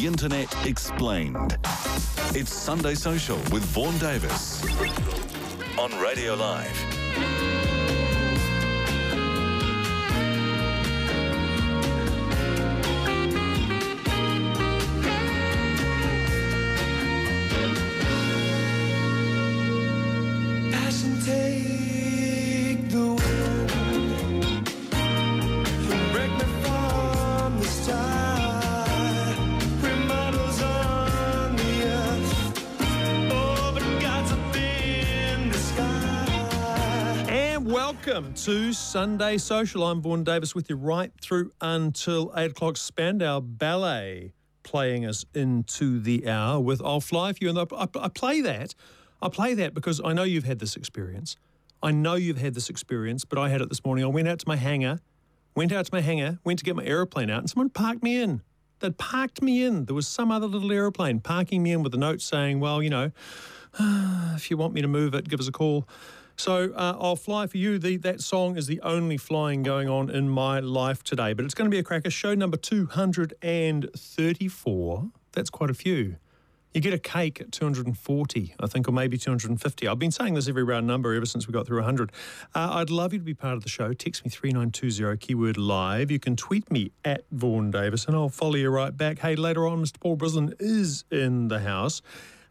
The Internet Explained. It's Sunday Social with Vaughan Davis on Radio Live. Welcome to Sunday Social. I'm Vaughan Davis with you right through until 8 o'clock. Spandau Ballet playing us into the hour with I'll Fly For You. And I, I, I play that. I play that because I know you've had this experience. I know you've had this experience, but I had it this morning. I went out to my hangar, went out to my hangar, went to get my aeroplane out, and someone parked me in. They'd parked me in. There was some other little aeroplane parking me in with a note saying, well, you know, if you want me to move it, give us a call. So uh, I'll fly for you. The, that song is the only flying going on in my life today, but it's going to be a cracker. Show number 234. That's quite a few. You get a cake at 240, I think, or maybe 250. I've been saying this every round number ever since we got through 100. Uh, I'd love you to be part of the show. Text me 3920 keyword live. You can tweet me at Vaughan Davis and I'll follow you right back. Hey, later on, Mr. Paul Brislin is in the house.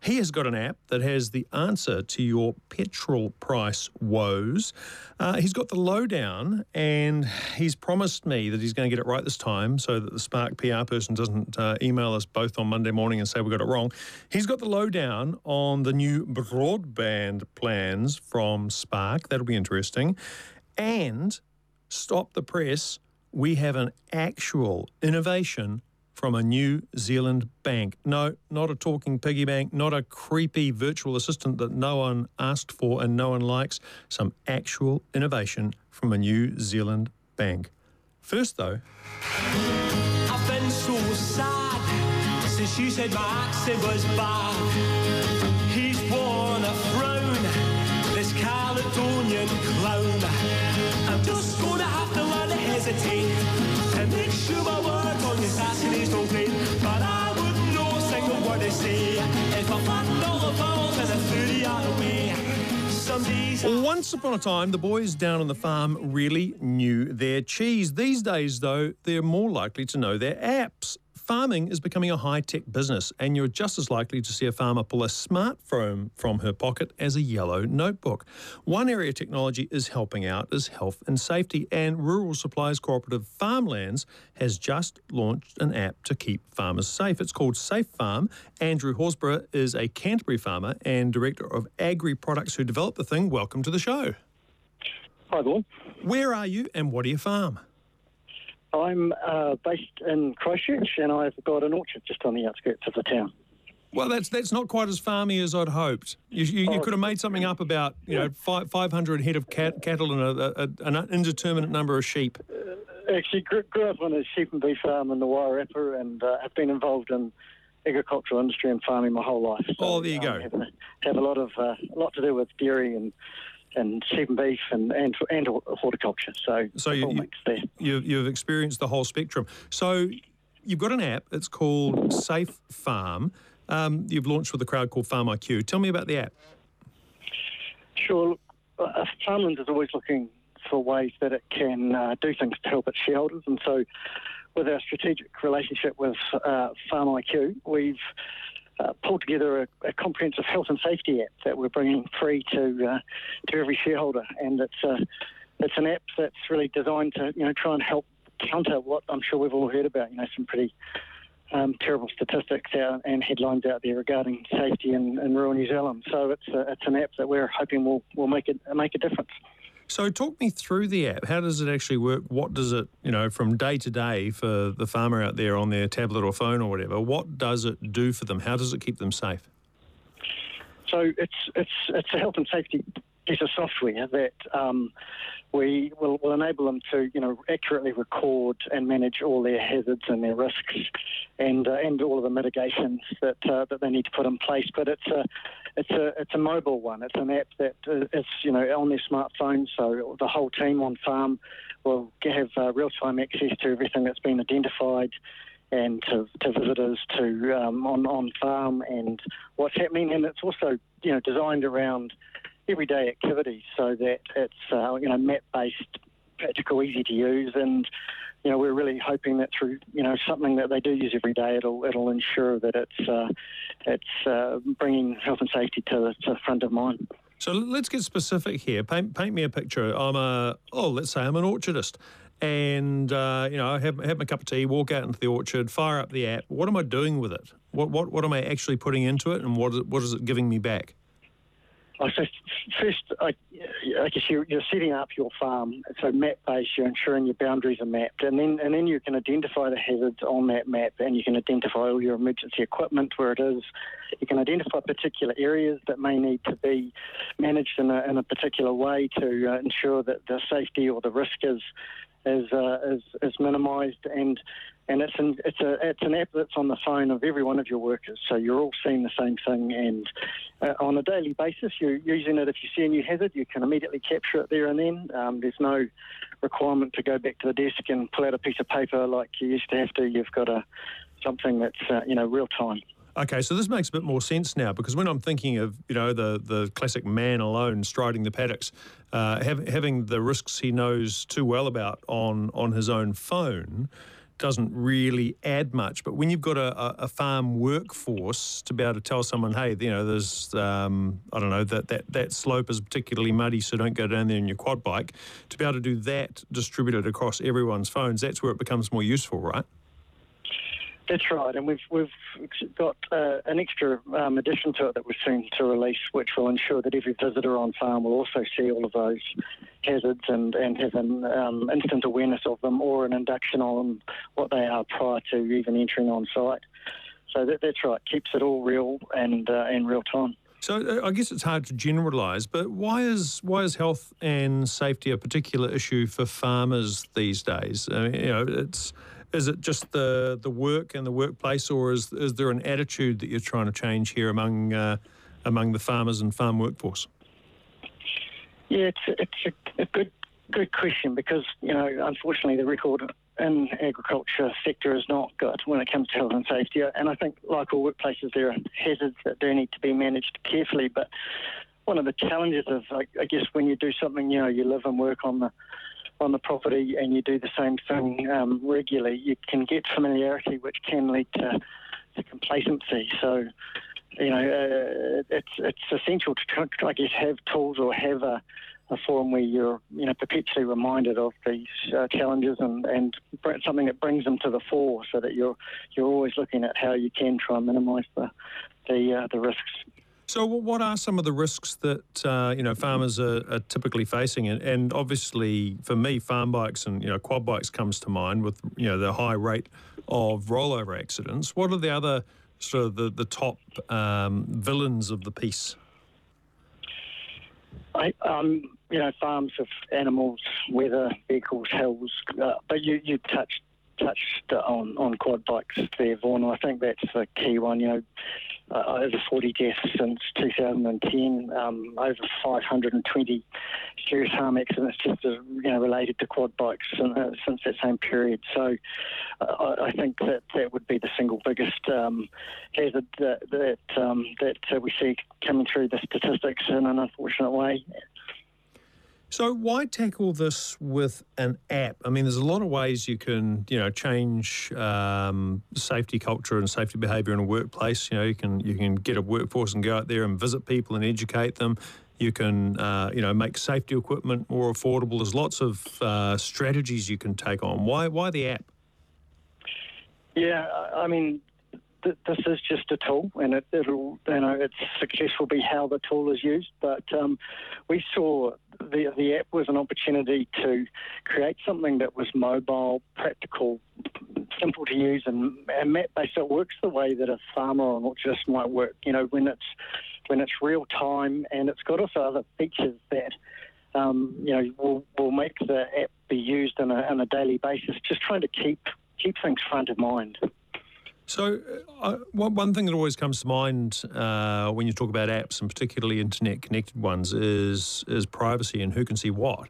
He has got an app that has the answer to your petrol price woes. Uh, he's got the lowdown, and he's promised me that he's going to get it right this time so that the Spark PR person doesn't uh, email us both on Monday morning and say we got it wrong. He's got the lowdown on the new broadband plans from Spark. That'll be interesting. And stop the press. We have an actual innovation from a New Zealand bank. No, not a talking piggy bank, not a creepy virtual assistant that no one asked for and no one likes. Some actual innovation from a New Zealand bank. First, though, I've been so sad since you said my accent was bad. He's worn a this Caledonian clown. I'm just gonna have to learn to hesitate and make sure my Saturdays don't fade. But I wouldn't know a single word they say if I balls and Once upon a time, the boys down on the farm really knew their cheese. These days, though, they're more likely to know their apps. Farming is becoming a high tech business, and you're just as likely to see a farmer pull a smartphone from her pocket as a yellow notebook. One area technology is helping out is health and safety, and Rural Supplies Cooperative Farmlands has just launched an app to keep farmers safe. It's called Safe Farm. Andrew Horsburgh is a Canterbury farmer and director of Agri Products who developed the thing. Welcome to the show. Hi, Vaughan. Where are you and what do you farm? I'm uh, based in Christchurch and I've got an orchard just on the outskirts of the town. Well, that's that's not quite as farmy as I'd hoped. You, you, you Oh. could have made something up about you know five, 500 head of cat, cattle and a, a, an indeterminate number of sheep. Actually, grew, grew up on a sheep and beef farm in the Wairarapa and uh, have been involved in agricultural industry and farming my whole life. Oh, there you go. Have, a- have a lot of uh, a lot to do with dairy and and sheep and beef and and, and horticulture. So, So you, there. You, you've experienced the whole spectrum. So you've got an app. It's called Safe Farm. Um, you've launched with a crowd called Farm IQ. Tell me about the app. Sure. Uh, Farmland is always looking for ways that it can uh, do things to help its shareholders, and so with our strategic relationship with uh, Farm IQ, we've uh, pulled together a, a comprehensive health and safety app that we're bringing free to uh, to every shareholder, and it's a it's an app that's really designed to you know try and help counter what I'm sure we've all heard about. You know, some pretty um, terrible statistics out and headlines out there regarding safety in, in rural New Zealand. So it's a, it's an app that we're hoping will will make it make a difference. So talk me through the app. How does it actually work? What does it, you know, from day to day for the farmer out there on their tablet or phone or whatever? What does it do for them? How does it keep them safe? So it's it's it's a health and safety piece of software that um, we will, will enable them to you know accurately record and manage all their hazards and their risks, and uh, and all of the mitigations that uh, that they need to put in place. But it's a it's a it's a mobile one. It's an app that uh, is you know on their smartphone. So the whole team on farm will have uh, real time access to everything that's been identified and to, to visitors to um, on on farm and what's happening. And it's also you know designed around everyday activities so that it's uh, you know map based, practical, easy to use, and you know we're really hoping that through you know something that they do use every day, it'll it'll ensure that it's uh, it's uh, bringing health and safety to, to the front of mind. So let's get specific here. Paint, paint me a picture. I'm a oh, let's say I'm an orchardist and uh, you know, have, have my cup of tea, walk out into the orchard, fire up the app. What am I doing with it? What what what am I actually putting into it, and what is, what is it giving me back? I so first, I, I guess you're, you're, setting up your farm. So map based, you're ensuring your boundaries are mapped, and then and then you can identify the hazards on that map, and you can identify all your emergency equipment where it is. You can identify particular areas that may need to be managed in a, in a particular way to uh, ensure that the safety or the risk is is uh, is, is minimised and and it's an it's a it's an app that's on the phone of every one of your workers, so you're all seeing the same thing. And uh, on a daily basis, you're using it. If you see a new hazard, you can immediately capture it there and then. Um, there's no requirement to go back to the desk and pull out a piece of paper like you used to have to. You've got a something that's uh, you know real time. Okay, so this makes a bit more sense now because when I'm thinking of you know the the classic man alone striding the paddocks, uh, have, having the risks he knows too well about on on his own phone doesn't really add much. But when you've got a, a, farm workforce to be able to tell someone, hey, you know, there's, um, I don't know, that, that, that slope is particularly muddy, so don't go down there in your quad bike, to be able to do that distributed across everyone's phones, that's where it becomes more useful, right? That's right, and we've we've got uh, an extra um, addition to it that we're soon to release, which will ensure that every visitor on farm will also see all of those hazards and, and have an um, instant awareness of them or an induction on what they are prior to even entering on site. So that, that's right, keeps it all real and uh, in real time. So uh, I guess it's hard to generalise, but why is why is health and safety a particular issue for farmers these days? I mean, you know, it's is it just the the work and the workplace, or is is there an attitude that you're trying to change here among uh, among the farmers and farm workforce? Yeah, it's it's a, a good good question because you know unfortunately the record in agriculture sector is not good when it comes to health and safety. And I think, like all workplaces, there are hazards that do need to be managed carefully. But one of the challenges of, I, I guess, when you do something, you know, you live and work on the on the property and you do the same thing um, regularly, you can get familiarity, which can lead to, to complacency. So, you know, uh, it's it's essential to I guess, have tools or have a, a forum where you're, you know, perpetually reminded of these uh, challenges and, and something that brings them to the fore, so that you're you're always looking at how you can try and minimise the the uh, the risks. So, what are some of the risks that uh, you know farmers are, are typically facing? And, and, obviously, for me, farm bikes and you know quad bikes comes to mind with you know the high rate of rollover accidents. What are the other sort of the the top um, villains of the piece? I, um, you know, farms of animals, weather, vehicles, hills. Uh, but you you touched touched on, on quad bikes there, Vaughan. I think that's the key one. You know, uh, over 40 deaths since 2010, um, over 520 serious harm accidents just uh, you know related to quad bikes uh, since that same period. So uh, I think that that would be the single biggest um, hazard that that, um, that uh, we see coming through the statistics in an unfortunate way. So why tackle this with an app? I mean, there's a lot of ways you can, you know, change um, safety culture and safety behaviour in a workplace. You know, you can you can get a workforce and go out there and visit people and educate them. You can, uh, you know, make safety equipment more affordable. There's lots of uh, strategies you can take on. Why why the app? Yeah, I mean, th- this is just a tool, and it, will you know its success will be how the tool is used. But um, we saw the the app was an opportunity to create something that was mobile, practical, simple to use, and, and map based. So it works the way that a farmer or an orchardist might work. You know, when it's when it's real time, and it's got also other features that. Um, you know, will will make the app be used on a, on a daily basis. Just trying to keep keep things front of mind. So, uh, one thing that always comes to mind uh, when you talk about apps, and particularly internet connected ones, is is privacy and who can see what.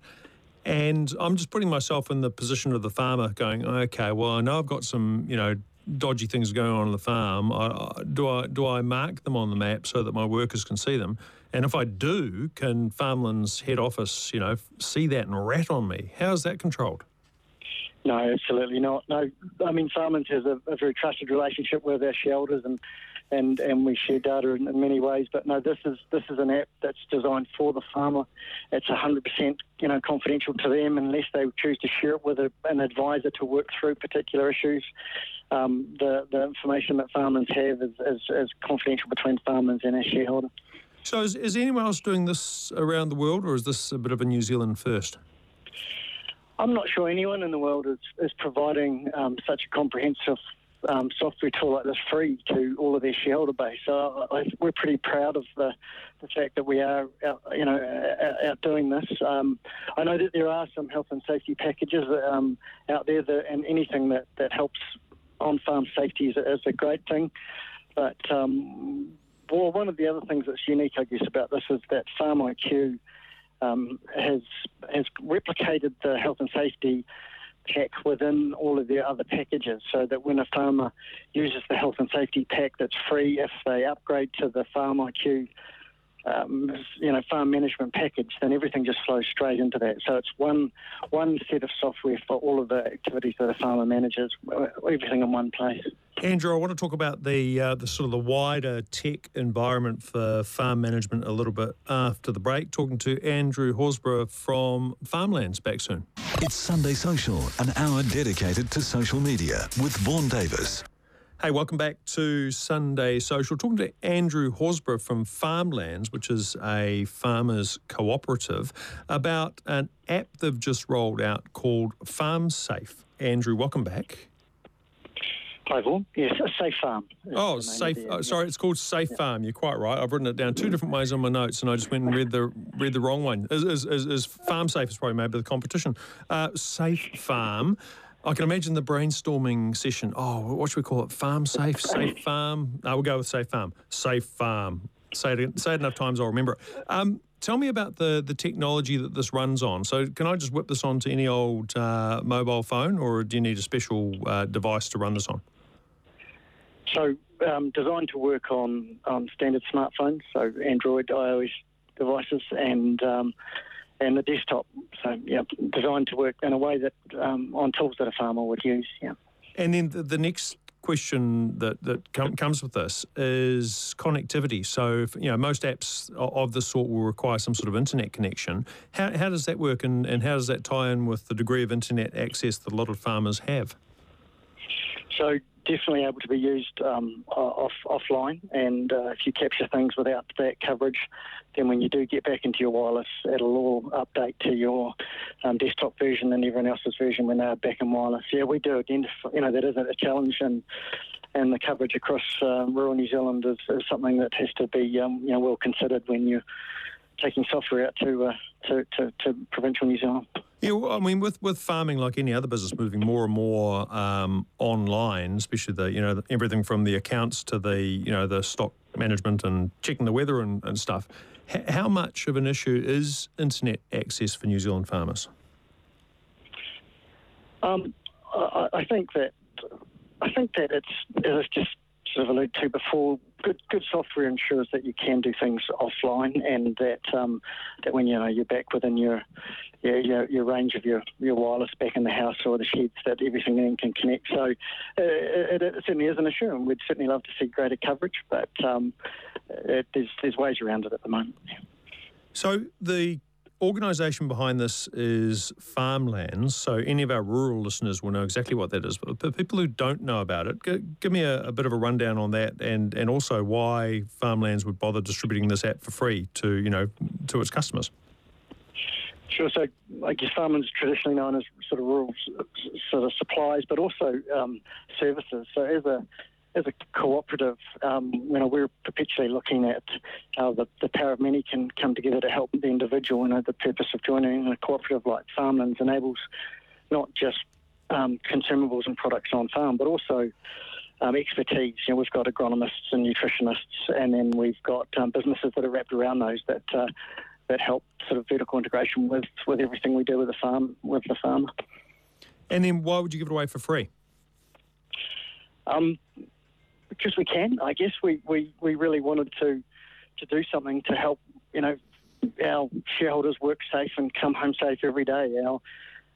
And I'm just putting myself in the position of the farmer, going, okay, well, I know I've got some, you know, dodgy things going on on the farm, I, do I do I mark them on the map so that my workers can see them? And if I do, can Farmlands head office, you know, see that and rat on me? How is that controlled? No, absolutely not. No, I mean Farmlands has a, a very trusted relationship with our shareholders, and and, and we share data in, in, many ways. But no, this is this is an app that's designed for the farmer. It's 100% you know confidential to them unless they choose to share it with a, an advisor to work through particular issues. Um, the the information that farmers have is, is, is confidential between farmers and our shareholder. So is, is anyone else doing this around the world, or is this a bit of a New Zealand first? I'm not sure anyone in the world is, is providing um, such a comprehensive um, software tool like this free to all of their shareholder base. So I, we're pretty proud of the, the fact that we are, out, you know, out, doing this. Um, I know that there are some health and safety packages um, out there, that, and anything that, that helps on-farm safety is, is a great thing. But um, well, one of the other things that's unique, I guess, about this is that Farm IQ um, has has replicated the health and safety pack within all of their other packages, so that when a farmer uses the health and safety pack, that's free. If they upgrade to the Farm IQ um, you know, farm management package, then everything just flows straight into that. So it's one one set of software for all of the activities that a farmer manages, everything in one place. Andrew, I want to talk about the uh, the sort of the wider tech environment for farm management a little bit after the break. Talking to Andrew Horsburgh from Farmlands. Back soon. It's Sunday Social, an hour dedicated to social media with Vaughan Davis. Hey, welcome back to Sunday Social. Talking to Andrew Horsburgh from Farmlands, which is a farmers cooperative, about an app they've just rolled out called Farm Safe. Andrew, welcome back. Hi, Vaughan. Yes, Safe Farm. Oh, Safe. Oh, sorry, it's called Safe yeah. Farm. You're quite right. I've written it down two different ways on my notes, and I just went and read the read the wrong one. Is, is, is, is Farm Safe is probably maybe the competition. Uh, Safe Farm. I can imagine the brainstorming session. Oh, what should we call it? Farm safe, safe farm. No, we'll go with safe farm. Safe farm. Say it, say it enough times, I'll remember it. Um, tell me about the the technology that this runs on. So, can I just whip this onto any old uh, mobile phone, or do you need a special uh, device to run this on? So, um, designed to work on standard smartphones, so Android, iOS devices, and um, and the desktop. So, yeah, designed to work in a way that um, on tools that a farmer would use. Yeah. And then the, the next question that that com- comes with this is connectivity. So, if, you know, most apps of this sort will require some sort of internet connection. How, how does that work, and, and how does that tie in with the degree of internet access that a lot of farmers have? So definitely able to be used um, off offline, and uh, if you capture things without that coverage, then when you do get back into your wireless, it'll all update to your um, desktop version and everyone else's version when they're back in wireless. Yeah, we do identify, you know, that is a challenge, and and the coverage across uh, rural New Zealand is, is, something that has to be um, you know well considered when you're taking software out to, uh, to, to, to provincial New Zealand. Yeah, well, I mean, with, with farming, like any other business, moving more and more um, online, especially the you know everything from the accounts to the you know the stock management and checking the weather and, and stuff. H- how much of an issue is internet access for New Zealand farmers? Um, I, I think that I think that it's it's just sort of alluded to before, good good software ensures that you can do things offline, and that um, that when you know you're back within your, your your, your range of your, your wireless back in the house or the sheds, that everything then can connect. So uh, it, it, certainly is an issue, and we'd certainly love to see greater coverage, but um, it, there's there's ways around it at the moment. So the organisation behind this is Farmlands, so any of our rural listeners will know exactly what that is. But for people who don't know about it, give me a, a, bit of a rundown on that, and and also why Farmlands would bother distributing this app for free to you know to its customers. Sure. So I guess Farmlands traditionally known as sort of rural sort of supplies, but also um, services. So as a as a cooperative, um, you know, we're perpetually looking at how the, the power of many can come together to help the individual. You know, the purpose of joining a cooperative like Farmlands enables not just um, consumables and products on farm, but also um, expertise. You know, we've got agronomists and nutritionists, and then we've got um, businesses that are wrapped around those that uh, that help sort of vertical integration with with everything we do with the farm with the farmer. And then, why would you give it away for free? Um, because we can, I guess we, we, we really wanted to to do something to help, you know, our shareholders work safe and come home safe every day. Our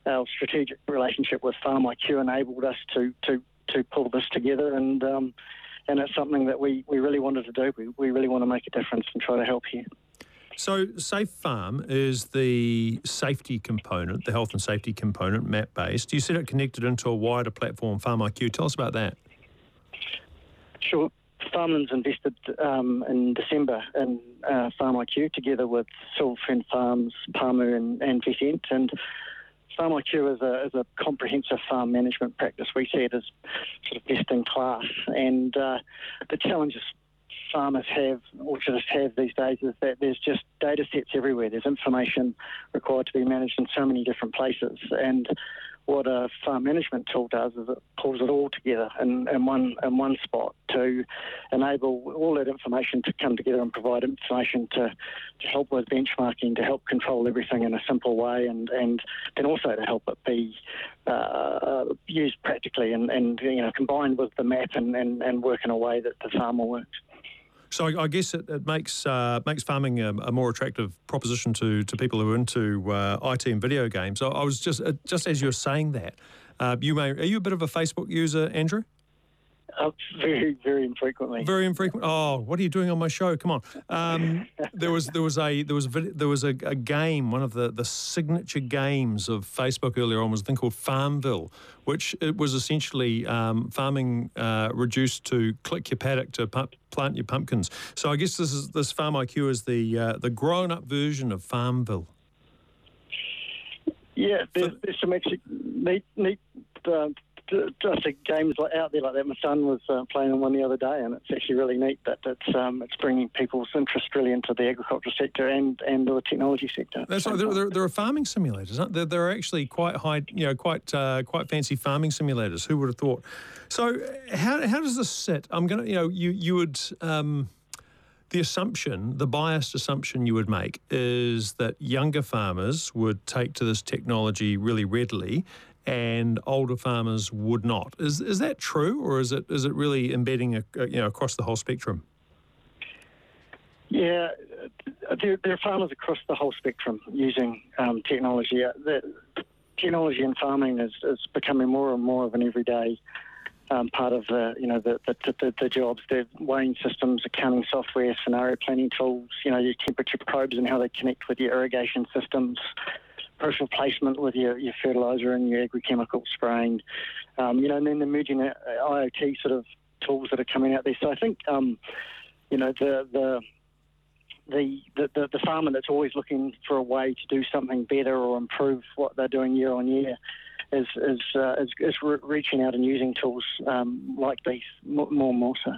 our strategic relationship with Farm IQ enabled us to to to pull this together, and um, and it's something that we, we really wanted to do. We, we really want to make a difference and try to help here. So, Safe Farm is the safety component, the health and safety component, map based. You said it connected into a wider platform, Farm IQ. Tell us about that. Sure. Farmlands invested um, in December in uh, Farm IQ together with Silver Fern Farms, Pāmu, and, and Vicent. And Farm IQ is a, is a comprehensive farm management practice. We see it as sort of best in class. And uh, the challenges farmers have, orchardists have these days, is that there's just data sets everywhere. There's information required to be managed in so many different places. And what a farm management tool does is it pulls it all together in, in one in one spot to enable all that information to come together and provide information to, to help with benchmarking, to help control everything in a simple way, and, and then also to help it be uh, used practically and, and you know combined with the map and, and, and work in a way that the farmer works. So I, I guess it, it makes uh, makes farming a, a, more attractive proposition to, to people who are into uh, IT and video games. So I was just uh, just as you're saying that, uh, you may are you a bit of a Facebook user, Andrew? Uh, very, very infrequently. Very infrequent. Oh, what are you doing on my show? Come on. Um, there was there was a there was a, there was a, a, game. One of the, the signature games of Facebook earlier on was a thing called Farmville, which it was essentially um, farming uh, reduced to click your paddock to plant your pumpkins. So I guess this is this Farm IQ is the uh, the grown up version of Farmville. Yeah, there's, there's some actually neat neat uh, just games like out there like that. My son was uh, playing on one the other day, and it's actually really neat that it's um, it's bringing people's interest really into the agricultural sector and and the technology sector. That's right. There, there, there, are farming simulators. Aren't there? there are actually quite high, you know, quite uh, quite fancy farming simulators. Who would have thought? So how how does this sit? I'm gonna, you know, you you would. Um, the assumption, the biased assumption you would make is that younger farmers would take to this technology really readily and older farmers would not. Is is that true, or is it is it really embedding a, you know across the whole spectrum? Yeah, there, there, are farmers across the whole spectrum using um, technology. Uh, the technology in farming is, is becoming more and more of an everyday um, part of the you know the the, the, the jobs. The weighing systems, accounting software, scenario planning tools. You know your temperature probes and how they connect with your irrigation systems personal placement with your, your fertiliser and your agrochemical spraying, um, you know, and then the emerging uh, IoT sort of tools that are coming out there. So I think, um, you know, the, the the, the, the farmer that's always looking for a way to do something better or improve what they're doing year on year is is uh, is, is re- reaching out and using tools um, like these more and more so.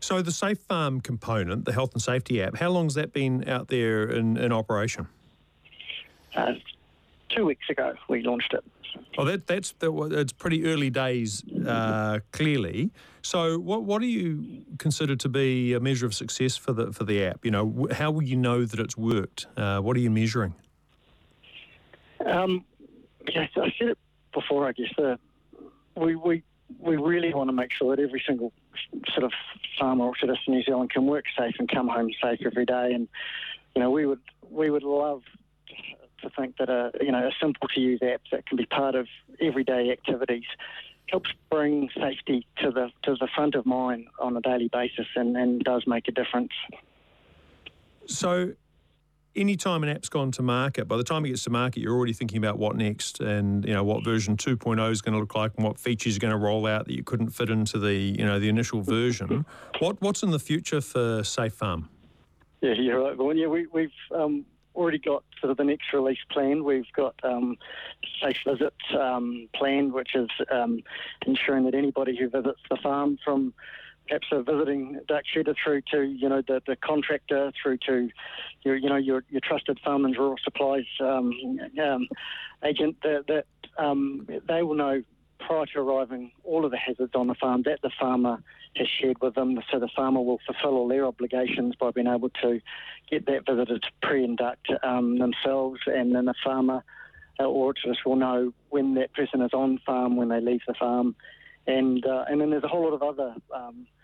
So the Safe Farm component, the health and safety app, how long has that been out there in, in operation? Uh, two weeks ago we launched it. Oh, that, that's the, it's pretty early days, uh, clearly. So, what what do you consider to be a measure of success for the for the app? You know, how will you know that it's worked? Uh, what are you measuring? Um, yeah, I said it before. I guess uh, we we we really want to make sure that every single sort of farmer or in New Zealand can work safe and come home safe every day. And you know, we would we would love to think that a you know a simple to use app that can be part of everyday activities helps bring safety to the to the front of mind on a daily basis and, and does make a difference. So anytime an app's gone to market, by the time it gets to market, you're already thinking about what next and you know what version 2.0 is going to look like and what features are going to roll out that you couldn't fit into the you know the initial version. what what's in the future for Safe Farm? Yeah, you're right. Well, yeah, we, we've um, already got sort of the next release planned. We've got um, safe visit um, planned, which is um, ensuring that anybody who visits the farm from perhaps a visiting duck shooter through to you know the, the contractor through to your you know your, your trusted farm and rural supplies um, um, agent that, that um, they will know prior to arriving all of the hazards on the farm that the farmer has shared with them. So the farmer will fulfil all their obligations by being able to get that visitor to pre-induct um, themselves, and then the farmer uh, or orchardist will know when that person is on farm, when they leave the farm, and uh, and then there's a whole lot of other um, uh,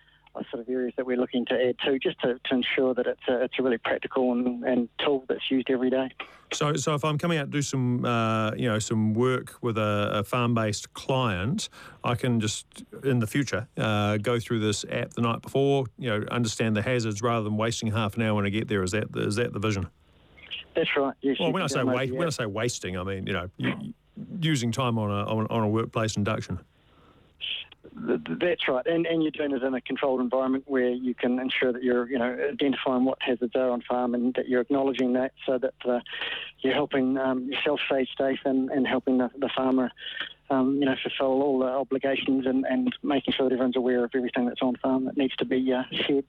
sort of areas that we're looking to add to, just to, to ensure that it's a, it's a really practical and, and tool that's used every day. So, so if I'm coming out to do some, uh, you know, some work with a, a farm-based client, I can just in the future uh, go through this app the night before, you know, understand the hazards rather than wasting half an hour when I get there. Is that the, is that the vision? That's right. Yes. Well, when I say wa- when I say wasting, I mean you know using time on a on a, on a workplace induction. Th- th- That's right, and and you're doing it in a controlled environment where you can ensure that you're you know identifying what hazards are on farm and that you're acknowledging that so that uh, you're helping um, yourself stay safe and, and helping the, the farmer. Um, you know, fulfil all the obligations and, and making sure that everyone's aware of everything that's on farm that needs to be uh, shared.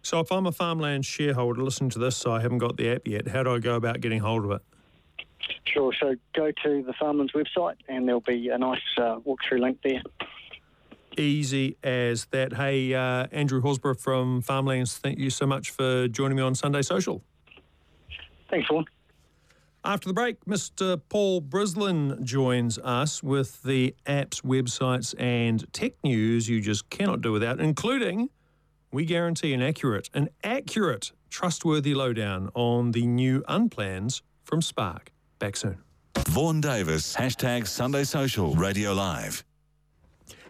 So if I'm a farmland shareholder listening to this, so I haven't got the app yet, how do I go about getting hold of it? Sure. So go to the Farmlands website and there'll be a nice uh, walkthrough link there. Easy as that. Hey, uh, Andrew Horsburgh from Farmlands, thank you so much for joining me on Sunday Social. Thanks, Vaughan. After the break, Mr. Paul Brislin joins us with the apps, websites, and tech news you just cannot do without, including we guarantee an accurate, an accurate, trustworthy lowdown on the new unplans from Spark. Back soon. Vaughan Davis, hashtag Sunday Social, Radio Live.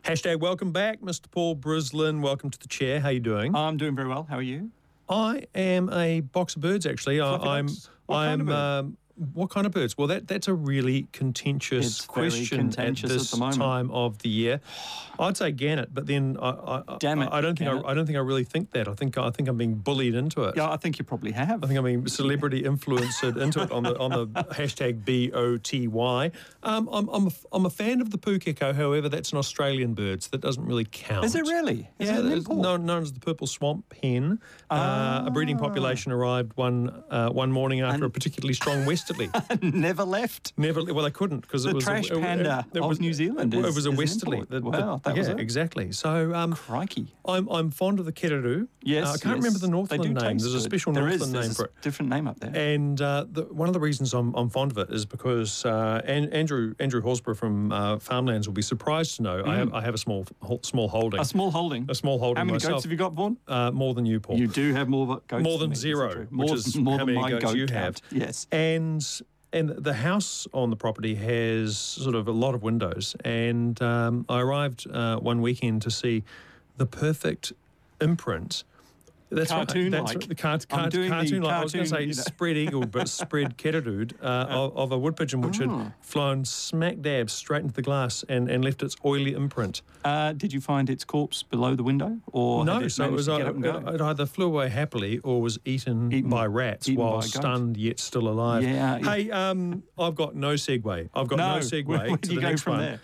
Hashtag welcome back, Mr. Paul Brislin. Welcome to the chair. How are you doing? I'm doing very well. How are you? I am a box of birds, actually. I, Fluffy I'm. What kind I'm. of bird? Um, what kind of birds? Well, that that's a really contentious It's question contentious at at this moment. time of the year. I'd say gannet, but then I, I, I- Damn it, I, don't think I. I don't think I really think that. I think I think I'm being bullied into it. Yeah, I think you probably have. I think I'm being celebrity influenced into it on the on the hashtag B O T Y. Um, I'm I'm a, I'm a fan of the pukeko. However, that's an Australian bird, so that doesn't really count. Is it really? Is yeah, it known, known as the purple swamp hen. Uh, a breeding population arrived one uh, one morning after a particularly strong westerly. Never left. Never, well, they couldn't because it was trash a, it- panda it, of was, New Zealand It, is- was a westerly. import. Wow, that yeah, was it. exactly. So um, Crikey. I'm I'm fond of the kererū. Yes. Uh, I can't yes. remember the Northland name. There's a special There Northland is, name for it. different name up there. And uh, the, one of the reasons I'm, I'm fond of it is because uh, An- Andrew Andrew Horsburgh from uh, Farmlands will be surprised to know I have I have a small small holding, Mm. a small holding. a small holding How many myself. goats have you got, Vaughan? uh, more than you, Paul. You do have more goats. more than me, zero, More, is more than my goats goat you count. have. Yes. And and the house on the property has sort of a lot of windows. And um, I arrived uh, one weekend to see the perfect imprint. That's right, Cartoon-like. That's right, the cart, I'm cart, cartoon like. I was going to say you know. spread eagle, but spread keterood uh, of, of a wood pigeon which Ah. had flown smack dab straight into the glass and, and left its oily imprint. Uh, did you find its corpse below the window, or no, it so it was to get up and it, either flew away happily or was eaten, Eaten- by rats eaten while by stunned yet still alive. Yeah, yeah. Hey, um, I've got no segue. I've got no, No, segue where- where to do you the go next from one.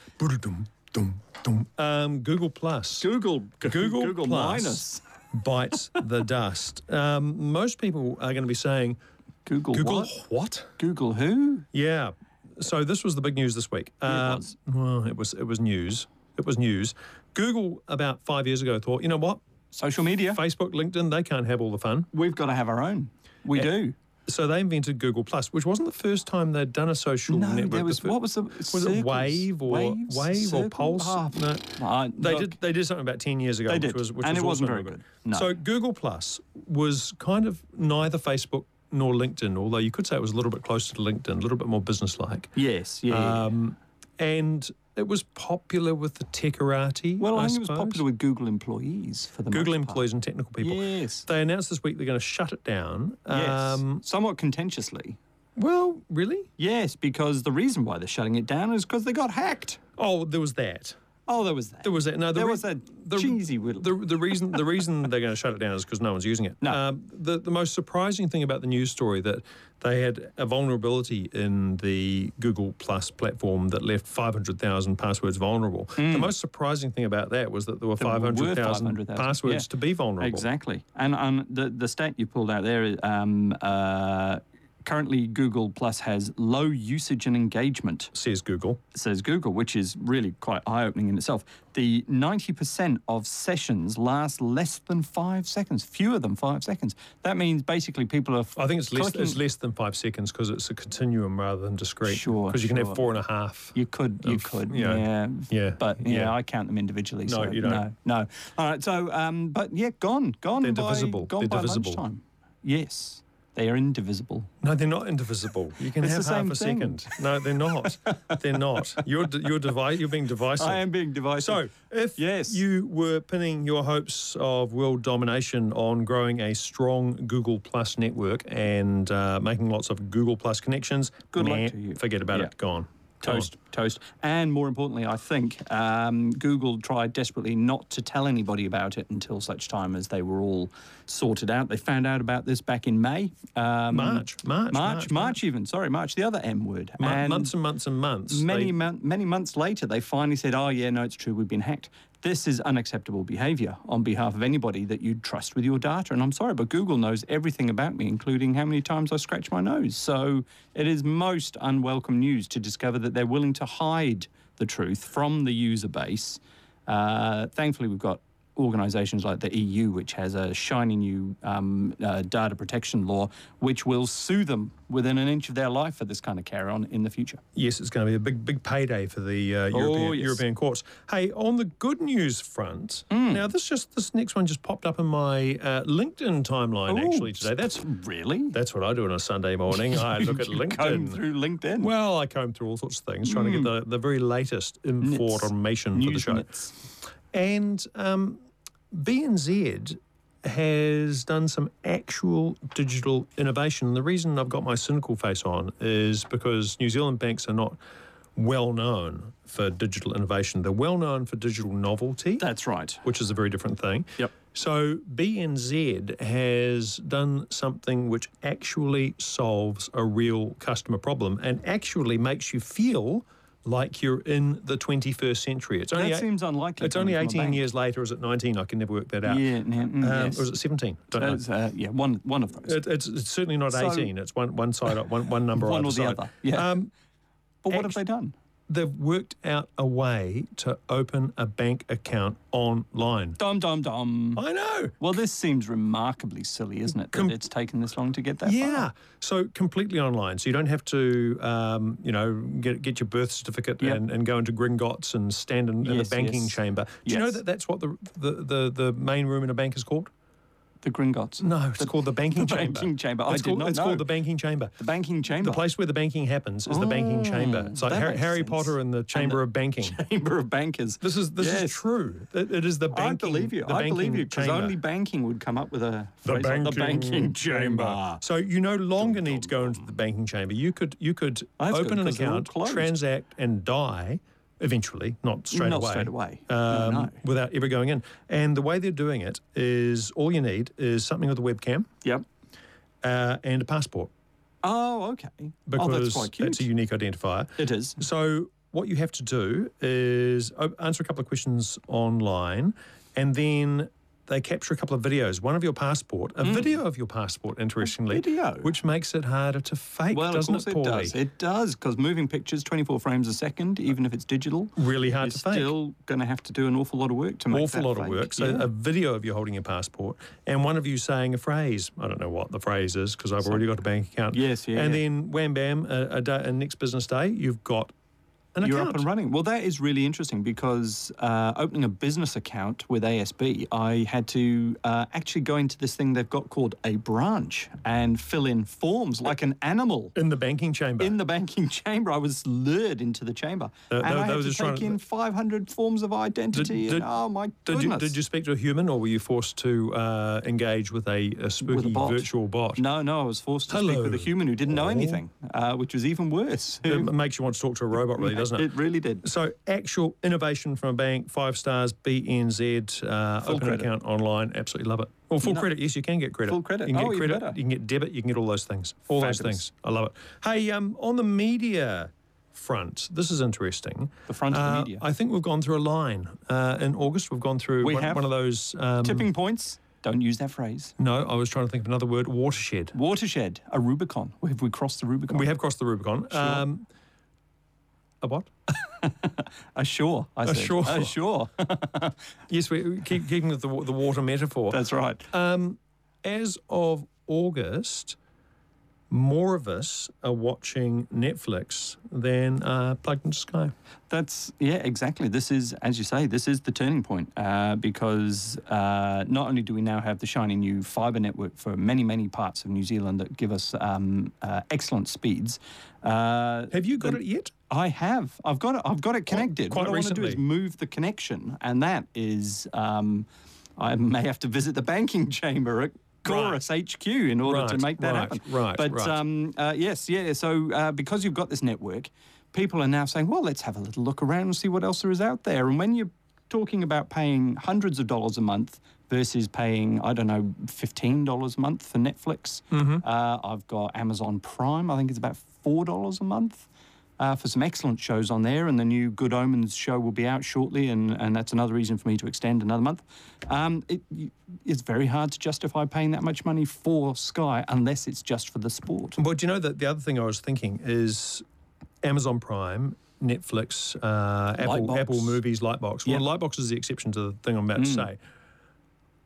Um, Google Plus Google, Google Google Plus. minus. bites the dust. Um, most people are going to be saying, Google, Google what? what? Google who? Yeah. So this was the big news this week. Yeah, it Uh, was. Well, it was. It was news. It was news. Google about five years ago thought, you know what? Social media. Facebook, LinkedIn, they can't have all the fun. We've got to have our own. We do. So they invented Google Plus, which wasn't the first time they'd done a social No, network. there The was what was the was circles? it Wave or Waves? Wave or Pulse? Ah, No. uh, They look, did. They did something about ten years ago, They which did, was which and was it wasn't very good. No. So Google Plus was kind of neither Facebook nor LinkedIn, although you could say it was a little bit closer to LinkedIn, a little bit more business-like. Yes, yeah. yeah. Um, and it was popular with the techerati. well, I, I think it was suppose. popular with Google employees for the Google most part. employees and technical people. Yes. They announced this week they're going to shut it down. Yes. Um, Somewhat contentiously. well, really? Yes, because the reason why they're shutting it down is because they got hacked. Oh, there was that. Oh, there was that. There was that. No, the There re- was that the, cheesy little- The, the reason the reason they're going to shut it down is because no one's using it. No. Um, the the most surprising thing about the news story that they had a vulnerability in the Google Plus platform that left 500,000 passwords vulnerable. The most surprising thing about that was that there were Hmm. There were 500,000 500,000, passwords yeah. to be vulnerable. Exactly. And um, the, the stat you pulled out there, um, uh, currently Google Plus has low usage and engagement, Says Google. says Google, which is really quite eye opening in itself. The 90% of sessions last less than five seconds, fewer than five seconds. That means basically people are. I think it's less, it's less than five seconds because it's a continuum rather than discrete. Sure, Because you can have four and a half. You could, you of, could, you know, yeah, yeah, But yeah, yeah. I count them individually. No, so you don't. No, no. All right. So, um, but yeah, gone, gone. They're by, divisible. Gone They're by divisible. lunchtime. Yes, they are indivisible. No, they're not indivisible. You can It's have half a thing. second. No, they're not. they're not. You're you're devi- You're being divisive. I am being divisive. So, if Yes. you were pinning your hopes of world domination on growing a strong Google Plus network and uh, making lots of Google Plus connections, Good luck to you. Forget about Yeah. it. Gone. Toast, toast. And more importantly, I think um, Google tried desperately not to tell anybody about it until such time as they were all sorted out. They found out about this back in May. Um, March, March, March, March, March, even. Sorry, March, the other M word. Mo- And months and months and months. many, they- mon- many months later, they finally said, oh, yeah, no, it's true, we've been hacked. This is unacceptable behavior on behalf of anybody that you trust with your data. And I'm sorry, but Google knows everything about me, including how many times I scratch my nose. So it is most unwelcome news to discover that they're willing to hide the truth from the user base. Uh, thankfully, we've got organisations like the EU, which has a shiny new um, uh, data protection law, which will sue them within an inch of their life for this kind of carry on in the future. Yes, it's going to be a big, big payday for the uh, European, Oh, yes. European courts. Hey, on the good news front, Hmm. now this just this next one just popped up in my uh, LinkedIn timeline Ooh. actually today. That's Really? that's what I do on a Sunday morning. I look at Comb LinkedIn. through LinkedIn. Well, I comb through all sorts of things, trying to get the, the very latest information for the show. minutes. And um, BNZ has done some actual digital innovation. The reason I've got my cynical face on is because New Zealand banks are not well known for digital innovation. They're well known for digital novelty, That's right. which is a very different thing. Yep. So BNZ has done something which actually solves a real customer problem and actually makes you feel like you're in the 21st century. It's only That eight- seems unlikely. it's only coming from a 18 years later. or Is it 19? I can never work that out. Yeah, mm, Um, yes. Or is it 17? Don't know. Uh, yeah, one one of those. It, it's, it's certainly not So- 18. It's one one side, one one number One or the side. other, yeah. Um, but what have they done? They've worked out a way to open a bank account online. Dum dum dum. I know. Well, this seems remarkably silly, isn't it? That Com- it's taken this long to get that Yeah. far. So completely online. So you don't have to, um, you know, get get your birth certificate Yep. and, and go into Gringotts and stand in, in Yes, the banking yes. chamber. Do you know that that's what the, the, the, the main room in a bank is called? The Gringotts. No, it's called the banking the chamber. banking chamber. I It's, did called, not it's know. called the banking chamber. The banking chamber. The place where the banking happens is the banking oh, chamber. Oh, It's like Harry, Harry. Potter and the Chamber of Banking. Chamber of Bankers. This is this Yes. is true. It, it is the banking. I believe you. The I believe you because only banking would come up with a the phrase banking, the banking chamber. So you no longer need to go into the banking chamber. You could you could Oh, that's open an 'cause they're account, transact, and die eventually, not straight Not away. straight away. Um, No, no. Without ever going in. And the way they're doing it is all you need is something with a webcam Yep. uh, and a passport Oh, okay. because oh, that's quite cute. that's a unique identifier. it is. So what you have to do is answer a couple of questions online, and then they capture a couple of videos. One of your passport, a video of your passport, interestingly, Hmm. video? which makes it harder to fake, Well, of doesn't course it, it, Paulie? does. It does because moving pictures, 24 frames a second, even if it's digital, Really hard to fake. still going to have to do an awful lot of work to make that. Awful lot of work. So Yeah. a video of you holding your passport, and one of you saying a phrase. I don't know what the phrase is because I've already got a bank account. Yes, yeah, And yeah. then wham bam, a, a, day, a next business day, you've got an You're account. up and running. Well, that is really interesting because uh, opening a business account with ASB, I had to uh, actually go into this thing they've got called a branch and fill in forms like an animal. in the banking chamber. In the banking chamber, I was lured into the chamber, Uh, and I had to take to- in 500 forms of identity. did- and, oh my Did goodness! you, did you speak to a human or were you forced to uh, engage with a, a spooky bot. virtual bot? No, no, I was forced to speak with a human who didn't know Oh. anything, uh, which was even worse. It makes you want to talk to a robot, really, doesn't it? It really did. So, actual innovation from a bank, five stars, BNZ, uh, Full open credit. account online, absolutely love it. Well, full No. credit, yes, you can get credit. Full credit. You can Oh, get credit, you can get debit, you can get all those things. All those things. I love it. Hey, um, on the media front, this is interesting. The front of the Uh, media. I think we've gone through a line. Uh, in August, we've gone through We one, have. one of those. Um, Tipping points. Don't use that phrase. No, I was trying to think of another word. Watershed. Watershed, a Rubicon. Have we crossed the Rubicon? We have crossed the Rubicon. Sure. Um, a what? a shore. I A said. shore. A shore. Yes, we keep keeping with the, the water metaphor. That's right. Um, as of August, more of us are watching Netflix than uh, plugged into Sky. That's yeah, exactly. This is, as you say, this is the turning point uh, because uh, not only do we now have the shiny new fibre network for many, many parts of New Zealand that give us um, uh, excellent speeds. Uh, Have you got it yet? I have. I've got it. I've got it connected. quite what I want to do is move the connection, and that is, um, I may have to visit the banking chamber at Chorus HQ in order to make that right, happen. right, But right. Um, uh, yes, yeah. So uh, because you've got this network, people are now saying, well, let's have a little look around and see what else there is out there. And when you're talking about paying hundreds of dollars a month versus paying, I don't know, $15 a month for Netflix, Mm-hmm. uh, I've got Amazon Prime. I think it's about $4 a month. Uh, for some excellent shows on there, and the new Good Omens show will be out shortly, and, and that's another reason for me to extend another month. Um, it, it's very hard to justify paying that much money for Sky unless it's just for the sport. Well, do you know that the other thing I was thinking is Amazon Prime, Netflix, uh, Apple, Apple Movies, Lightbox. Yep. Well, Lightbox is the exception to the thing I'm about to say.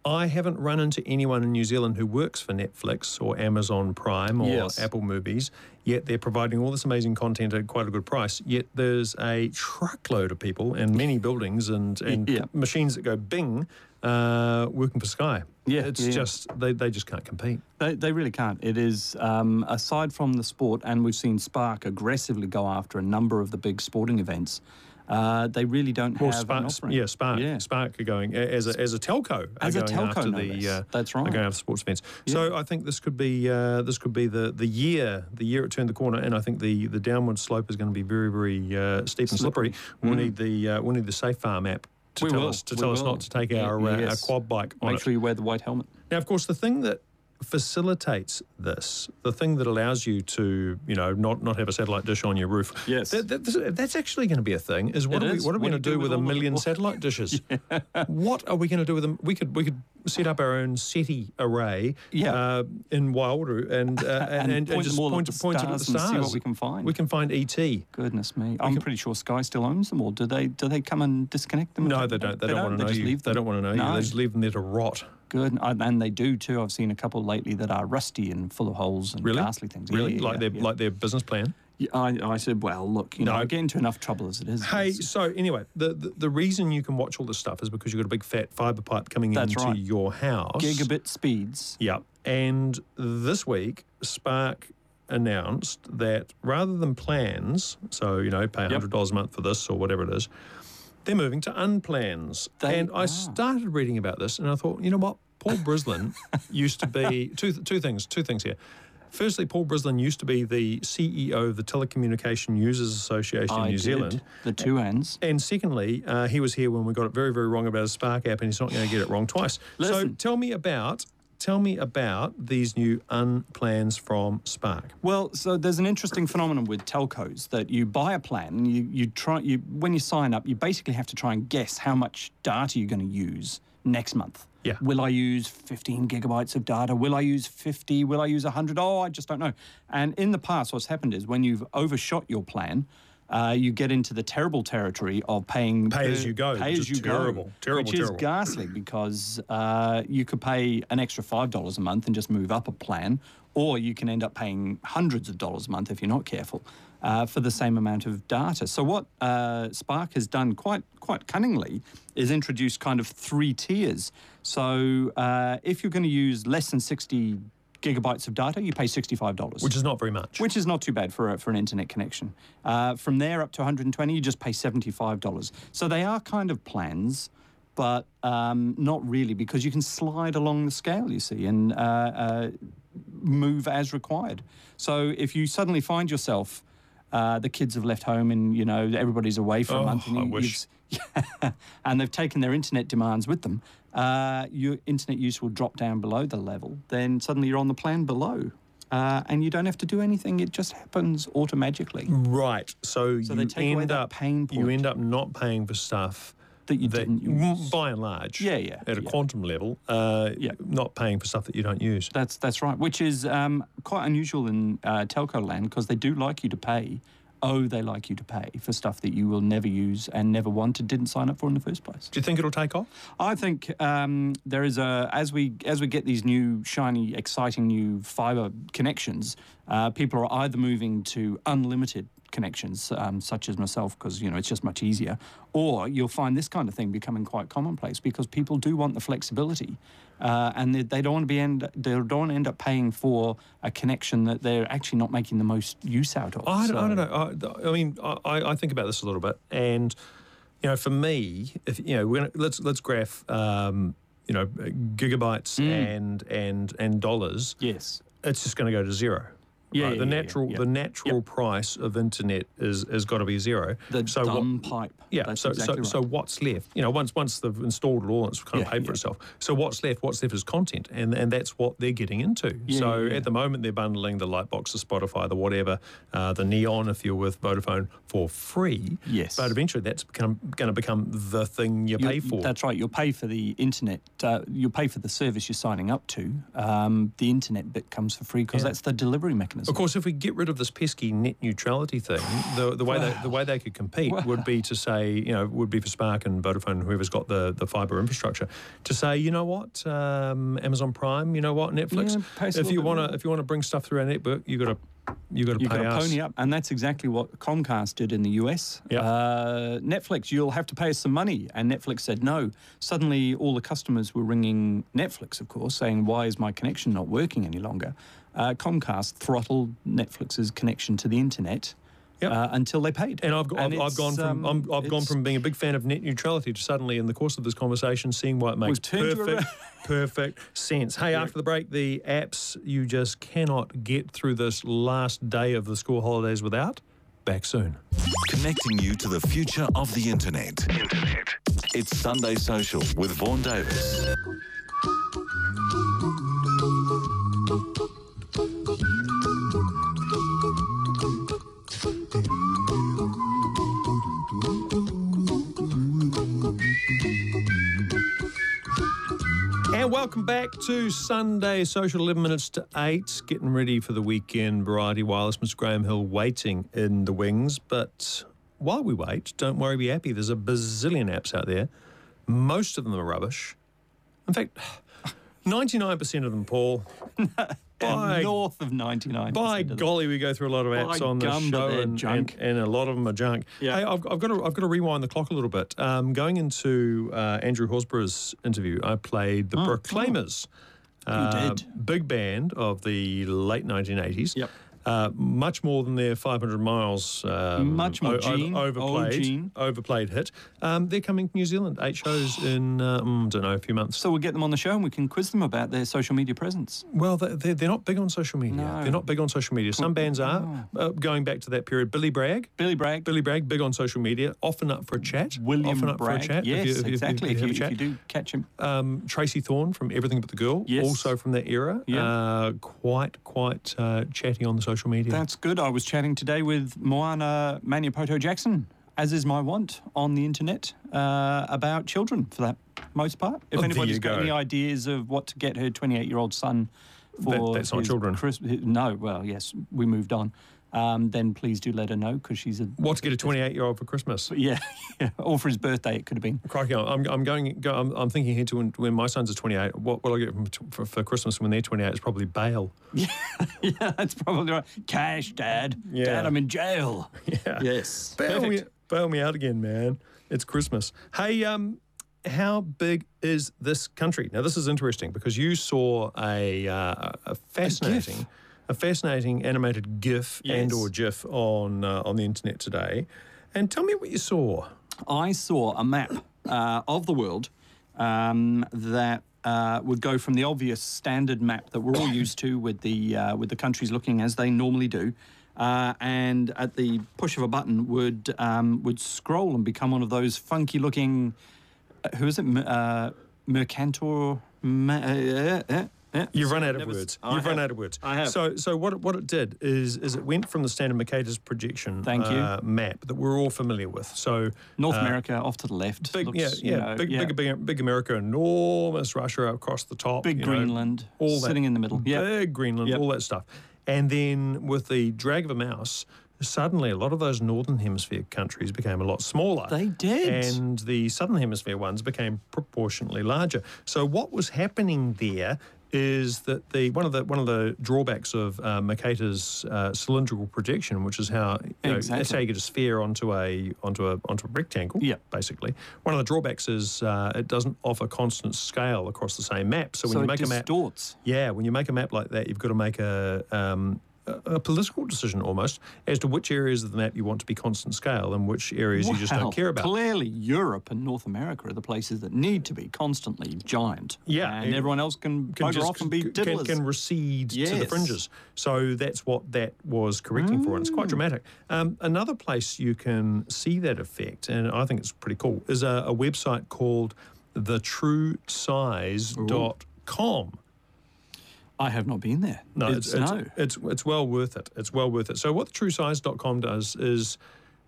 I haven't run into anyone in New Zealand who works for Netflix or Amazon Prime or Yes. Apple Movies, yet they're providing all this amazing content at quite a good price. Yet there's a truckload of people and many buildings and, and Yeah. machines that go bing uh, working for Sky. Yeah, It's yeah. just, they, they just can't compete. They, they really can't. It is, um, aside from the sport, and we've seen Spark aggressively go after a number of the big sporting events, uh, they really don't Well, have Spark, an offering. yeah, Spark, Yeah. Spark are going as a, as a telco. As a telco, after no the, uh, That's right. going after sports events. So I think this could be uh, this could be the, the year the year it turned the corner, and I think the, the downward slope is going to be very very uh, steep and slippery. We'll need the uh, we'll need the Safe Farm app to Mm. We tell will, us to we tell us not to take Yeah, our uh, yes. our quad bike on Make it. sure you wear the white helmet. Now, of course, the thing that facilitates this, the thing that allows you to, you know, not, not have a satellite dish on your roof. Yes. that, that- that's actually going to be a thing. Is what It are we what are we going to do do with with a all the- million satellite dishes? What are we going to do with them? We could we could set up our own SETI array Yeah. uh, in Waiouru and uh, and, and, point just them all point, the point it at the stars and see what we can find. We can find ET. Goodness me, I'm pretty sure Sky still owns them all. Do they? Do they come and disconnect them? No, they don't. They, don't, want to know just you. Leave They them. don't want to know you. They just leave them there to rot. Good, and and they do too. I've seen a couple lately that are rusty and full of holes and Really? ghastly things. Really, Yeah, like yeah, their yeah. like their business plan. I, I said, well, look, you know, No. I get into enough trouble as it is. Hey, so anyway, the, the the reason you can watch all this stuff is because you've got a big fat fibre pipe coming That's into right. your house. gigabit speeds. Yep. And this week, Spark announced that rather than plans, so, you know, pay $100 a month for this or whatever it is, they're moving to unplans. They and I started reading about this and I thought, you know what? Paul Brislin used to be two, two things, two things here. Firstly, Paul Brislin used to be the CEO of the Telecommunication Users Association in New did. Zealand. The two ends. And secondly, uh, he was here when we got it very, very wrong about a Spark app, and he's not going to get it wrong twice. So tell me about tell me about these new unplans from Spark. Well, so there's an interesting phenomenon with telcos that you buy a plan, and you, you try you when you sign up, you basically have to try and guess how much data you're going to use next month. Yeah. Will I use 15 gigabytes of data? Will I use 50? Will I use 100? Oh, I just don't know. And in the past, what's happened is when you've overshot your plan, uh, you get into the terrible territory of paying Pay as you go, Pay as you terrible, go, terrible, which is ghastly because uh, you could pay an extra five dollars a month and just move up a plan, or you can end up paying hundreds of dollars a month if you're not careful uh, for the same amount of data. So what uh, Spark has done quite quite cunningly is introduced kind of three tiers. So uh, if you're going to use less than sixty gigabytes of data, you pay sixty-five dollars Which is not very much. which is not too bad for a, for an internet connection. Uh, from there up to 120, you just pay $75. So they are kind of plans, but um, not really because you can slide along the scale, you see, and uh, uh, move as required. So if you suddenly find yourself, uh, the kids have left home and you know everybody's away for a Oh, month, and I you, wish. and they've taken their internet demands with them. Uh, your internet use will drop down below the level. Then suddenly you're on the plan below. Uh, and you don't have to do anything; it just happens automatically. right. So, So you they take away end that up pain you end up not paying for stuff that you that didn't use. by and large, Yeah, yeah, at a yeah. quantum level, uh, Yeah. not paying for stuff that you don't use. That's that's right, which is um, quite unusual in uh, telco land because they do like you to pay. Oh, they like you to pay for stuff that you will never use and never wanted, didn't sign up for in the first place. Do you think it'll take off? I think um, there is a as we as we get these new shiny, exciting new fibre connections, uh, people are either moving to unlimited connections, um, such as myself, because you know it's just much easier, or you'll find this kind of thing becoming quite commonplace because people do want the flexibility, uh, and they, they don't want to be end they don't want to end up paying for a connection that they're actually not making the most use out of. I don't, I don't know. I, I mean, I, I think about this a little bit, and you know, for me, if you know, we're gonna, let's let's graph, um, you know, gigabytes Mm. and and and dollars. Yes. It's just going to go to zero. Yeah, right? the natural the natural price of internet is has got to be zero. The so what- dumb pipe. Yeah. That's so exactly so right. so what's left? You know, once once they've installed it all, it's kind of paid for itself. So what's left? What's left is content, and and that's what they're getting into. So at the moment, they're bundling the Lightbox, the Spotify, the whatever, uh, the Neon, if you're with Vodafone, for free. Yes. But eventually, that's become going to become the thing you You'll- pay for. That's right. You'll pay for the internet. Uh, you'll pay for the service you're signing up to. Um, the internet bit comes for free because Yeah. that's the delivery mechanism. Of course, if we get rid of this pesky net neutrality thing, the, the way they, the way they could compete would be to say, you know, would be for Spark and Vodafone, whoever's got the, the fibre infrastructure, to say, you know what, um, Amazon Prime, you know what, Netflix, Yeah, pay us a if you want to if you want to bring stuff through our network, you got to you got to You've pay got to pony up, and that's exactly what Comcast did in the US. Yeah. Uh, Netflix, you'll have to pay us some money, and Netflix said no. Suddenly, all the customers were ringing Netflix, of course, saying, "Why is my connection not working any longer?" Uh, Comcast throttled Netflix's connection to the internet Yep. uh, until they paid. And I've, got, I've, I've gone from um, I'm, I've gone from being a big fan of net neutrality to suddenly, in the course of this conversation, seeing why it makes perfect, perfect sense. Hey, after the break, the apps you just cannot get through this last day of the school holidays without. Back soon. Connecting you to the future of the internet. Internet. It's Sunday Social with Vaughan Davis. Welcome back to Sunday Social, 11 minutes to 8. Getting ready for the weekend. Variety Wireless, Mr. Graham Hill waiting in the wings. But while we wait, don't worry, be happy. There's a bazillion apps out there. Most of them are rubbish. In fact, 99% of them, Paul. by, north of 99. by golly, we go through a lot of apps By on this gum, show, and, junk. And, and a lot of them are junk. Yeah. Hey, I've, I've got to I've got to rewind the clock a little bit. Um, going into uh, Andrew Horsburgh's interview, I played the Proclaimers. uh, did. Big band of the late 1980s. Yep. Uh, much more than their 500 miles. Um, Much more Gene, overplayed, overplayed hit. Um, they're coming to New Zealand. Eight shows in uh, mm, don't know a few months. So we'll get them on the show and we can quiz them about their social media presence. Well, they- they're, they're not big on social media. No. They're not big on social media. Some bands are. Uh, going back to that period, Billy Bragg. Billy Bragg, Billy Bragg, big on social media, often up for a chat. William often up Bragg. for a chat. Yes, if you, if exactly. If you, you, if chat. you do catch him. Um, Tracey Thorn from Everything But the Girl, Yes. also from that era. Yeah. Uh, quite, quite uh, chatty on the social media. That's good. I was chatting today with Moana Maniapoto Jackson, as is my want on the internet, uh, about children for that most part. If Oh, anybody's got go. any ideas of what to get her 28 year old son for. That- that's not children. Christ- no, well, yes, we moved on. Um, then please do let her know because she's a. what to get a 28 year old for Christmas? Yeah, yeah, or for his birthday, it could have been. Crikey, I'm, I'm going. Go, I'm, I'm thinking here to when, when my sons are 28. What will I get from, for, for Christmas when they're 28? It's probably bail. yeah, that's probably right. Cash, Dad. Yeah. Dad, I'm in jail. Yeah. Yes. Bail me, bail me out again, man. It's Christmas. Hey, um, how big is this country? Now, this is interesting because you saw a, uh, a fascinating, a, fascinating animated GIF and or GIF on uh, on the internet today, and tell me what you saw. I saw a map uh, of the world um, that uh, would go from the obvious standard map that we're all used to, with the uh, with the countries looking as they normally do, uh, and at the push of a button would um, would scroll and become one of those funky looking. Uh, who is it? Uh, Mercantor. Yeah. You've run out of words. You've run out of words. I have. So, so what, it- what it did is, is it went from the standard Mercator's projection you. uh, map that we're all familiar with. So North uh, America off to the left. Big, looks, yeah, you yeah, know, big, yeah. big, big, big America, enormous Russia across the top, Big you know, Greenland, all that, sitting in the middle. Yeah. big Greenland, Yep. all that stuff, and then with the drag of a mouse, suddenly a lot of those northern hemisphere countries became a lot smaller. They did. and the southern hemisphere ones became proportionately larger. So what was happening there? Is that the one of the one of the drawbacks of uh, Mercator's uh, cylindrical projection, which is how you know, that's how you get a sphere onto a onto a onto a rectangle. Yeah. basically. One of the drawbacks is uh, it doesn't offer constant scale across the same map. So when so you make a map, distorts. yeah, when you make a map like that, you've got to make a um, a political decision almost as to which areas of the map you want to be constant scale and which areas you just don't care about. Clearly, Europe and North America are the places that need to be constantly giant. Yeah, And everyone else can, can just off and be can, diddlers. can recede to the fringes. So that's what that was correcting for, and it's Mm. quite dramatic. Um, another place you can see that effect, and I think it's pretty cool, is a, a website called thetruesize.com. I have not been there. No, it's, it's, no. it's it's well worth it. It's well worth it. So what the truesize.com does is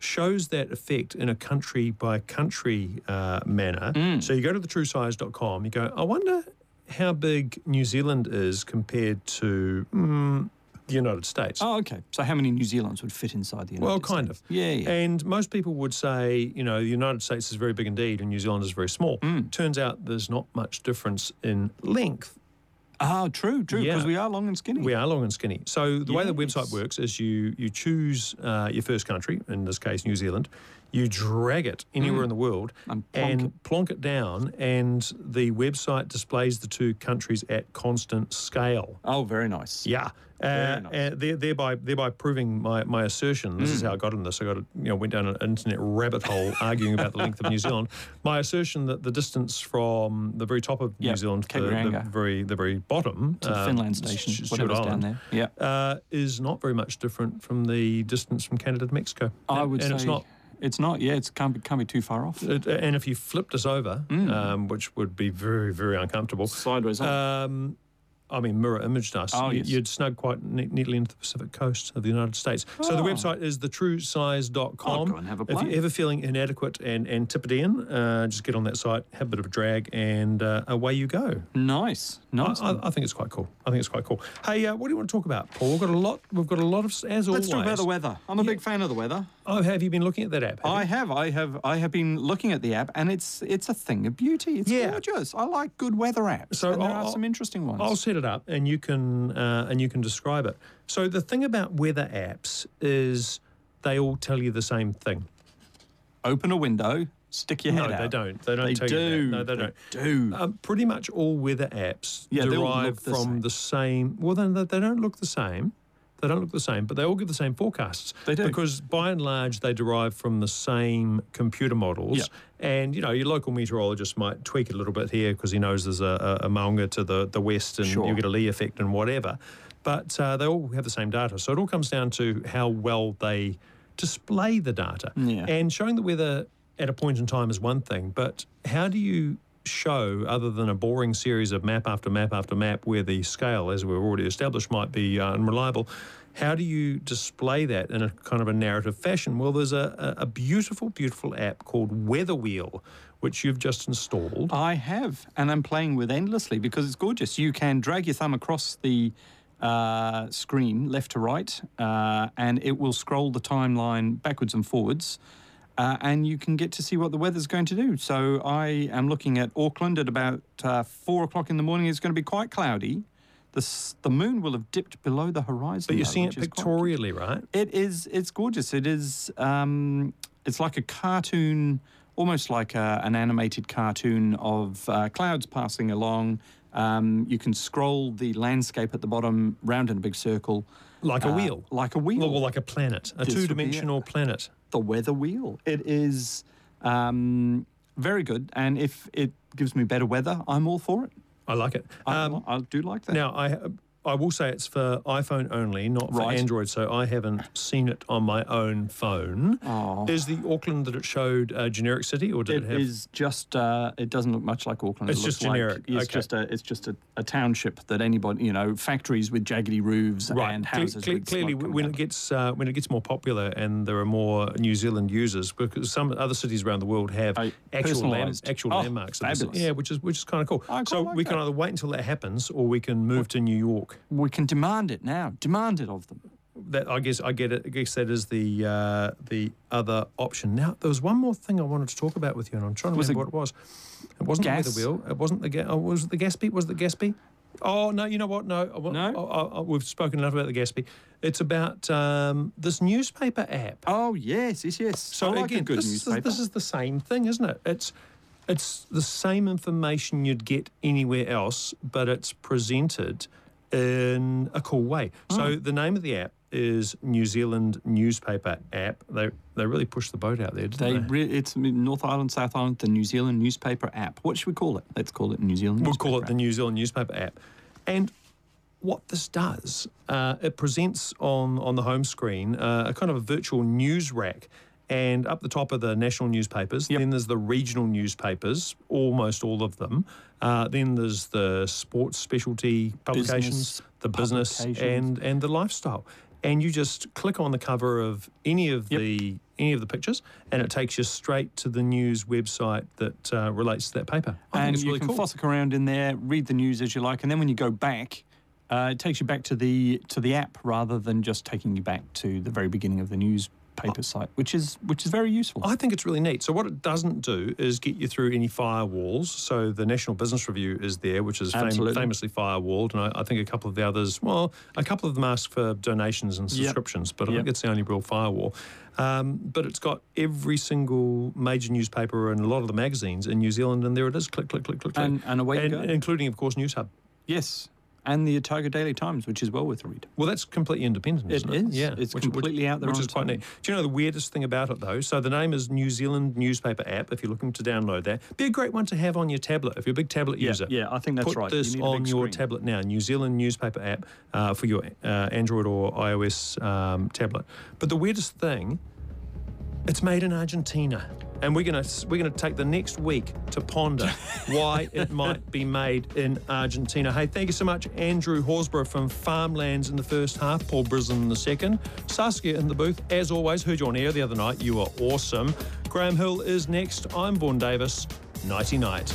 shows that effect in a country by country uh, manner. Mm. So you go to the truesize.com, you go, I wonder how big New Zealand is compared to mm, the United States. Oh, okay. So how many New Zealands would fit inside the United Well, States? Well, kind of. Yeah, yeah. And most people would say, you know, the United States is very big indeed and New Zealand is very small. Mm. Turns out there's not much difference in length Ah, true, true. Because Yeah. we are long and skinny. We are long and skinny. So the way the website works is you you choose uh, your first country, in this case New Zealand, you drag it anywhere in the world And plonk it. plonk it down, and the website displays the two countries at constant scale. Oh, very nice. Yeah. Uh, nice. uh, thereby, thereby proving my, my assertion. This Mm. is how I got in this. I got a, you know went down an internet rabbit hole arguing about the length of New Zealand. My assertion that the distance from the very top of New Yep, Zealand to the, the very the very bottom To um, Finland station, Sh- whatever's Stewart down there. Yeah. uh, is not very much different from the distance from Canada to Mexico. I And- would and say it's not. It's not. Yeah, it can't be, can't be too far off. It, and if you flipped us over, Mm. um, which would be very, very uncomfortable, Sideways up. um, I mean, mirror imaged us, Oh, yes. you'd snug quite ne- neatly into the Pacific coast of the United States. So the Oh. website is thetruesize.com. I'll go and have a If you're ever feeling inadequate and Antipodean, uh, just get on that site, have a bit of a drag, and uh, away you go. nice. I, Nice. I, I think it's quite cool. I think it's quite cool. Hey, uh, what do you want to talk about, Paul? We've got a lot. We've got a lot of, as always. Let's talk about the weather. I'm a big fan of the weather. Oh, have you been looking at that app? Have I you? have, I have, I have been looking at the app, and it's it's a thing of beauty. It's Yeah. gorgeous. I like good weather apps. So and there I'll- are some interesting ones. I'll set it up, and you can uh, and you can describe it. So the thing about weather apps is they all tell you the same thing. Open a window, stick your No, head out. No, they don't. They don't They tell do. you that. No, they, don't. do. Um, pretty much all weather apps Yeah, they derive look the from same. the same. Well, then they they don't look the same. They don't look the same, but they all give the same forecasts. They do. because by and large they derive from the same computer models. Yeah. And you know, your local meteorologist might tweak it a little bit here because he knows there's a, a, a maunga to the the west, and Sure. you get a Lee effect and whatever. But uh, they all have the same data, so it all comes down to how well they display the data. Yeah. And showing the weather at a point in time is one thing, but how do you show, other than a boring series of map after map after map, where the scale, as we've already established, might be uh, unreliable? How do you display that in a kind of a narrative fashion? Well, there's a, a beautiful, beautiful app called Weather Wheel, which you've just installed. I have, and I'm playing with endlessly because it's gorgeous. You can drag your thumb across the uh, screen, left to right, uh, and it will scroll the timeline backwards and forwards. Uh, and you can get to see what the weather's going to do. So I am looking at Auckland at about uh, four o'clock in the morning. It's going to be quite cloudy. The, the moon will have dipped below the horizon. But you're though, seeing it is quite pictorially, right? it is. It's gorgeous. It is. Um, it's like a cartoon, almost like a, an animated cartoon of uh, clouds passing along. Um, you can scroll the landscape at the bottom round in a big circle, Like a uh, wheel. like a wheel. Or like a planet, a This would be it. two-dimensional planet. the weather wheel. It is um, very good, and if it gives me better weather, I'm all for it. I like it. I, Um, I do like that. Now, I I will say it's for iPhone only, not for Right. Android. So I haven't seen it on my own phone. Oh. Is the Auckland that it showed a generic city, or did it, It have? is just. Uh, it doesn't look much like Auckland. It It's looks just generic, Like, it's okay. just a. It's just a, a township that anybody, you know, factories with jaggedy roofs Right. and houses. cle- clearly, when out. it gets uh, when it gets more popular and there are more New Zealand users, because some other cities around the world have actual land, actual Oh, landmarks. of the ci- fabulous. Yeah, which is which is kind of cool. So like we can either wait until that happens, or we can move to New York. We can demand it now. Demand it of them. That I guess I get it. I guess that is the uh, the other option. Now there was one more thing I wanted to talk about with you, and I'm trying to Was remember it what it was. It wasn't gas? the weather wheel. It wasn't the ga- oh, was it the Gatsby? Was it the Gatsby? Oh no! You know what? No, No? oh, oh, oh, we've spoken enough about the Gatsby. It's about um, this newspaper app. Oh yes, yes, yes. So like again, this, is, this is the same thing, isn't it? It's it's the same information you'd get anywhere else, but it's presented in a cool way. So Hmm. the name of the app is New Zealand Newspaper App. They they really pushed the boat out there, didn't They they? re- it's North Island, South Island, the New Zealand newspaper app. What should we call it? Let's call it New Zealand. We'll call it newspaper the New Zealand Newspaper App. And what this does, uh, it presents on, on the home screen uh, a kind of a virtual news rack. And up the top are the national newspapers. Yep. Then there's the regional newspapers, almost all of them. Uh, then there's the sports specialty publications, Business the business, publications. and and the lifestyle. And you just click on the cover of any of Yep. the any of the pictures, and it takes you straight to the news website that uh, relates to that paper. I and you really can cool. fossick around in there, read the news as you like, and then when you go back, uh, it takes you back to the to the app rather than just taking you back to the very beginning of the newspaper site, which is which is very useful. I think it's really neat. So what it doesn't do is get you through any firewalls. So the National Business Review is there, which is fam- famously firewalled, and I, I think a couple of the others, well, a couple of them ask for donations and Yep. subscriptions, but I Yep. think it's the only real firewall. Um, but it's got every single major newspaper and a lot of the magazines in New Zealand, and there it is. Click, click, click, click, click, And- and away you go. including of course Newshub. yes, and the Otago Daily Times, which is well worth a read. Well, that's completely independent, It isn't it? is. Yeah, It's completely out there which is quite own. neat. Do you know the weirdest thing about it though? So the name is New Zealand Newspaper App. If you're looking to download that, be a great one to have on your tablet. If you're a big tablet Yeah, user, yeah, I think that's put right. You this big on your tablet now. New Zealand Newspaper App uh, for your uh, Android or iOS um, tablet. But the weirdest thing, it's made in Argentina. And we're gonna we're gonna take the next week to ponder why it might be made in Argentina. Hey, thank you so much, Andrew Horsburgh from Farmlands in the first half, Paul Brislin in the second, Saskia in the booth. As always, heard you on air the other night. You are awesome. Graham Hill is next. I'm Vaughan Davis. Nighty night.